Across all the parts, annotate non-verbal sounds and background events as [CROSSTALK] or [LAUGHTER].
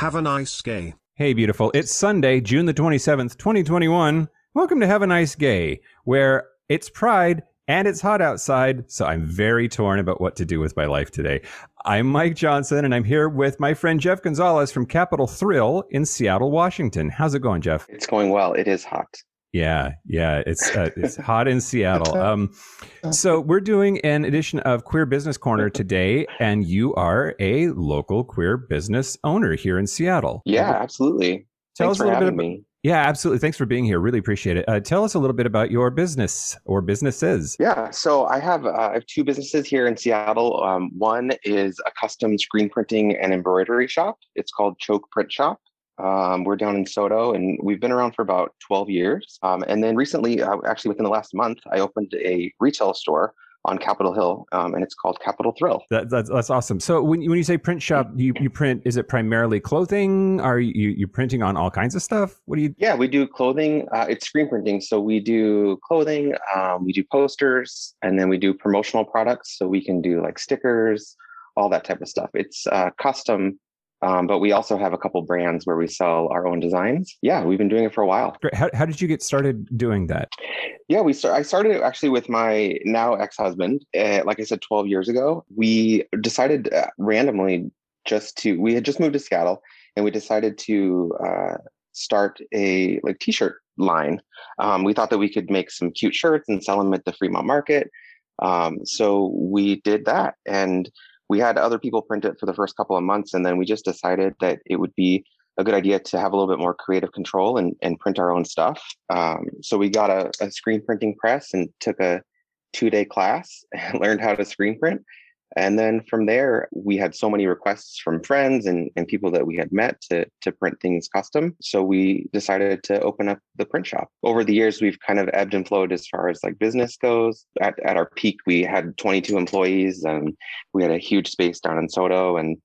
Have a nice gay. Hey, beautiful. It's Sunday, June the 27th, 2021. Welcome to Have a Nice Gay, where it's Pride and it's hot outside, so I'm very torn about what to do with my life today. I'm Mike Johnson, and I'm here with my friend Jeff Gonzalez from Capital Thrill in Seattle, Washington. How's it going, Jeff? It's going well. It is hot. Yeah, yeah, it's uh, it's [LAUGHS] hot in Seattle. Um, so we're doing an edition of Queer Business Corner today, and you are a local queer business owner here in Seattle. Yeah, absolutely. Tell Thanks us for a little bit having about, me. Yeah, absolutely. Thanks for being here. Really appreciate it. Uh, tell us a little bit about your business or businesses. Yeah, so I have uh, I have two businesses here in Seattle. Um, one is a custom screen printing and embroidery shop. It's called Choke Print Shop. Um, we're down in SoDo, and we've been around for about 12 years. Um, and then recently, uh, actually within the last month, I opened a retail store on Capitol Hill, um, and it's called Capitol Thrill. That, that's that's awesome. So when you, when you say print shop, you, you print is it primarily clothing? Are you you printing on all kinds of stuff? What do you? Yeah, we do clothing. Uh, it's screen printing, so we do clothing. Um, we do posters, and then we do promotional products. So we can do like stickers, all that type of stuff. It's uh, custom, um, but we also have a couple brands where we sell our own designs. Yeah, we've been doing it for a while. Great. How how did you get started doing that? Yeah, we start, I started actually with my now ex-husband. Uh, like I said, 12 years ago, we decided uh, randomly just to we had just moved to Seattle, and we decided to uh, start a like t-shirt line. Um, we thought that we could make some cute shirts and sell them at the Fremont Market. Um, so we did that, and we had other people print it for the first couple of months, and then we just decided that it would be a good idea to have a little bit more creative control and, and print our own stuff. Um, so we got a, a screen printing press and took a two day class [LAUGHS] and learned how to screen print. And then from there, we had so many requests from friends and, and people that we had met to, to print things custom. So we decided to open up the print shop. Over the years, we've kind of ebbed and flowed as far as like business goes. At, at our peak, we had 22 employees and we had a huge space down in SoDo and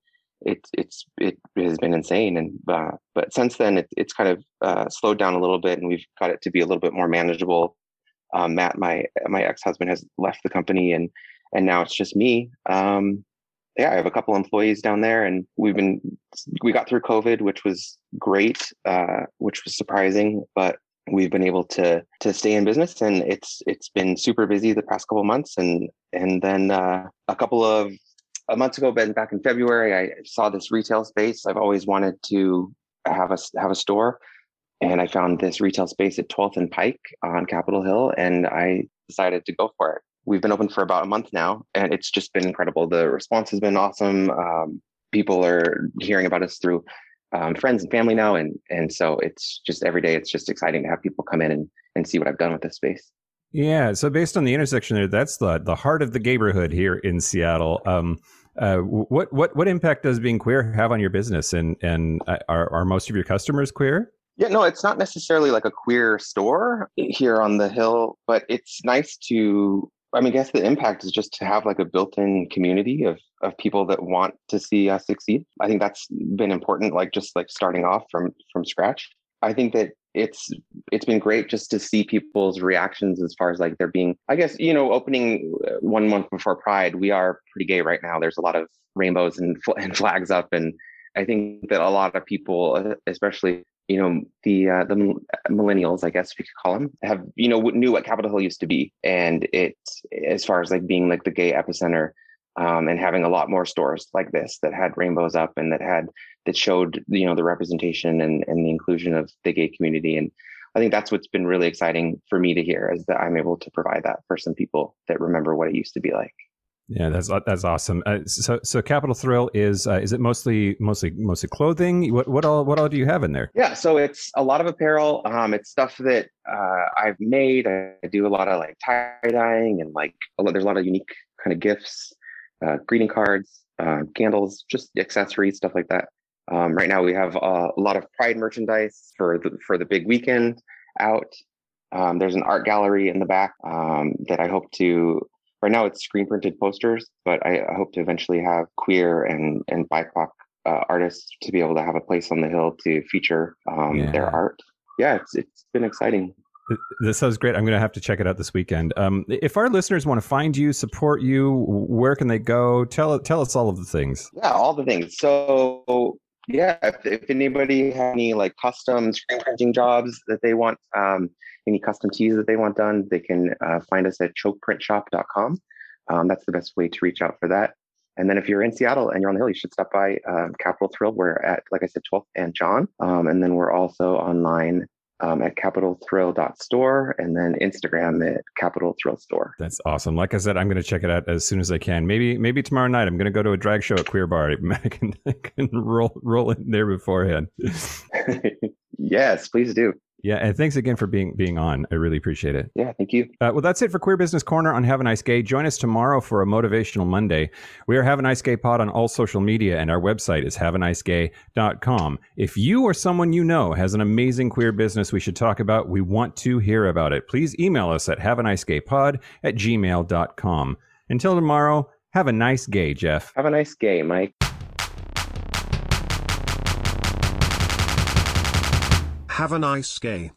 it's it's it has been insane and uh, but since then it, it's kind of uh, slowed down a little bit and we've got it to be a little bit more manageable um, matt my my ex-husband has left the company and and now it's just me um, yeah i have a couple employees down there and we've been we got through covid which was great uh, which was surprising but we've been able to to stay in business and it's it's been super busy the past couple months and and then uh, a couple of a month ago, been back in February, I saw this retail space. I've always wanted to have a have a store, and I found this retail space at 12th and Pike on Capitol Hill, and I decided to go for it. We've been open for about a month now, and it's just been incredible. The response has been awesome. Um, people are hearing about us through um, friends and family now, and and so it's just every day. It's just exciting to have people come in and and see what I've done with this space. Yeah. So based on the intersection there, that's the the heart of the neighborhood here in Seattle. Um, uh, what what what impact does being queer have on your business? And and uh, are are most of your customers queer? Yeah, no, it's not necessarily like a queer store here on the hill, but it's nice to. I mean, I guess the impact is just to have like a built-in community of of people that want to see us succeed. I think that's been important. Like just like starting off from from scratch. I think that it's it's been great just to see people's reactions as far as like they're being i guess you know opening uh, one month before pride we are pretty gay right now there's a lot of rainbows and, [LAUGHS] and flags up and i think that a lot of people uh, especially you know the uh, the millennials i guess we could call them have you know knew what capitol hill used to be. And it as far as like being like the gay epicenter um, and having a lot more stores like this that had rainbows up and that had that showed you know the representation and, and the inclusion of the gay community. And i think that's what's been really exciting for me to hear is that i'm able to provide that for some people that remember what it used to be like yeah, that's that's awesome. Uh, so, so Capital Thrill is uh, is it mostly mostly mostly clothing? What what all what all do you have in there? Yeah, so it's a lot of apparel. Um, it's stuff that uh, I've made. I do a lot of like tie dyeing and like a lot, there's a lot of unique kind of gifts, uh, greeting cards, uh, candles, just accessories, stuff like that. Um, right now, we have a lot of Pride merchandise for the for the big weekend out. Um, there's an art gallery in the back um, that I hope to. Right now, it's screen printed posters, but I, I hope to eventually have queer and and BIPOC uh, artists to be able to have a place on the hill to feature um, Yeah. their art. Yeah, it's it's been exciting. This sounds great. I'm going to have to check it out this weekend. Um, if our listeners want to find you, support you, where can they go? Tell tell us all of the things. Yeah, all the things. So yeah, if, if anybody has any like custom screen printing jobs that they want, um, any custom teas that they want done, they can uh, find us at chokeprintshop.com. Um, that's the best way to reach out for that. And then if you're in Seattle and you're on the hill, you should stop by uh, Capital Thrill. We're at, like I said, 12th and John. Um, and then we're also online um, at capitalthrill.store and then Instagram at Capital Thrill Store. That's awesome. Like I said, I'm going to check it out as soon as I can. Maybe maybe tomorrow night I'm going to go to a drag show at Queer Bar. [LAUGHS] I can, I can roll roll in there beforehand. [LAUGHS] yes, please do. Yeah, and thanks again for being being on. I really appreciate it. Yeah, thank you. Uh, well, that's it for Queer Business Corner on Have a Nice Gay. Join us tomorrow for a motivational Monday. We are Have a Nice Gay Pod on all social media, and our website is haveanicegay.com. If you or someone you know has an amazing queer business we should talk about, we want to hear about it. Please email us at haveanicegaypod at gmail.com. Until tomorrow, have a nice gay, Jeff. Have a nice gay, Mike. Have a nice gay.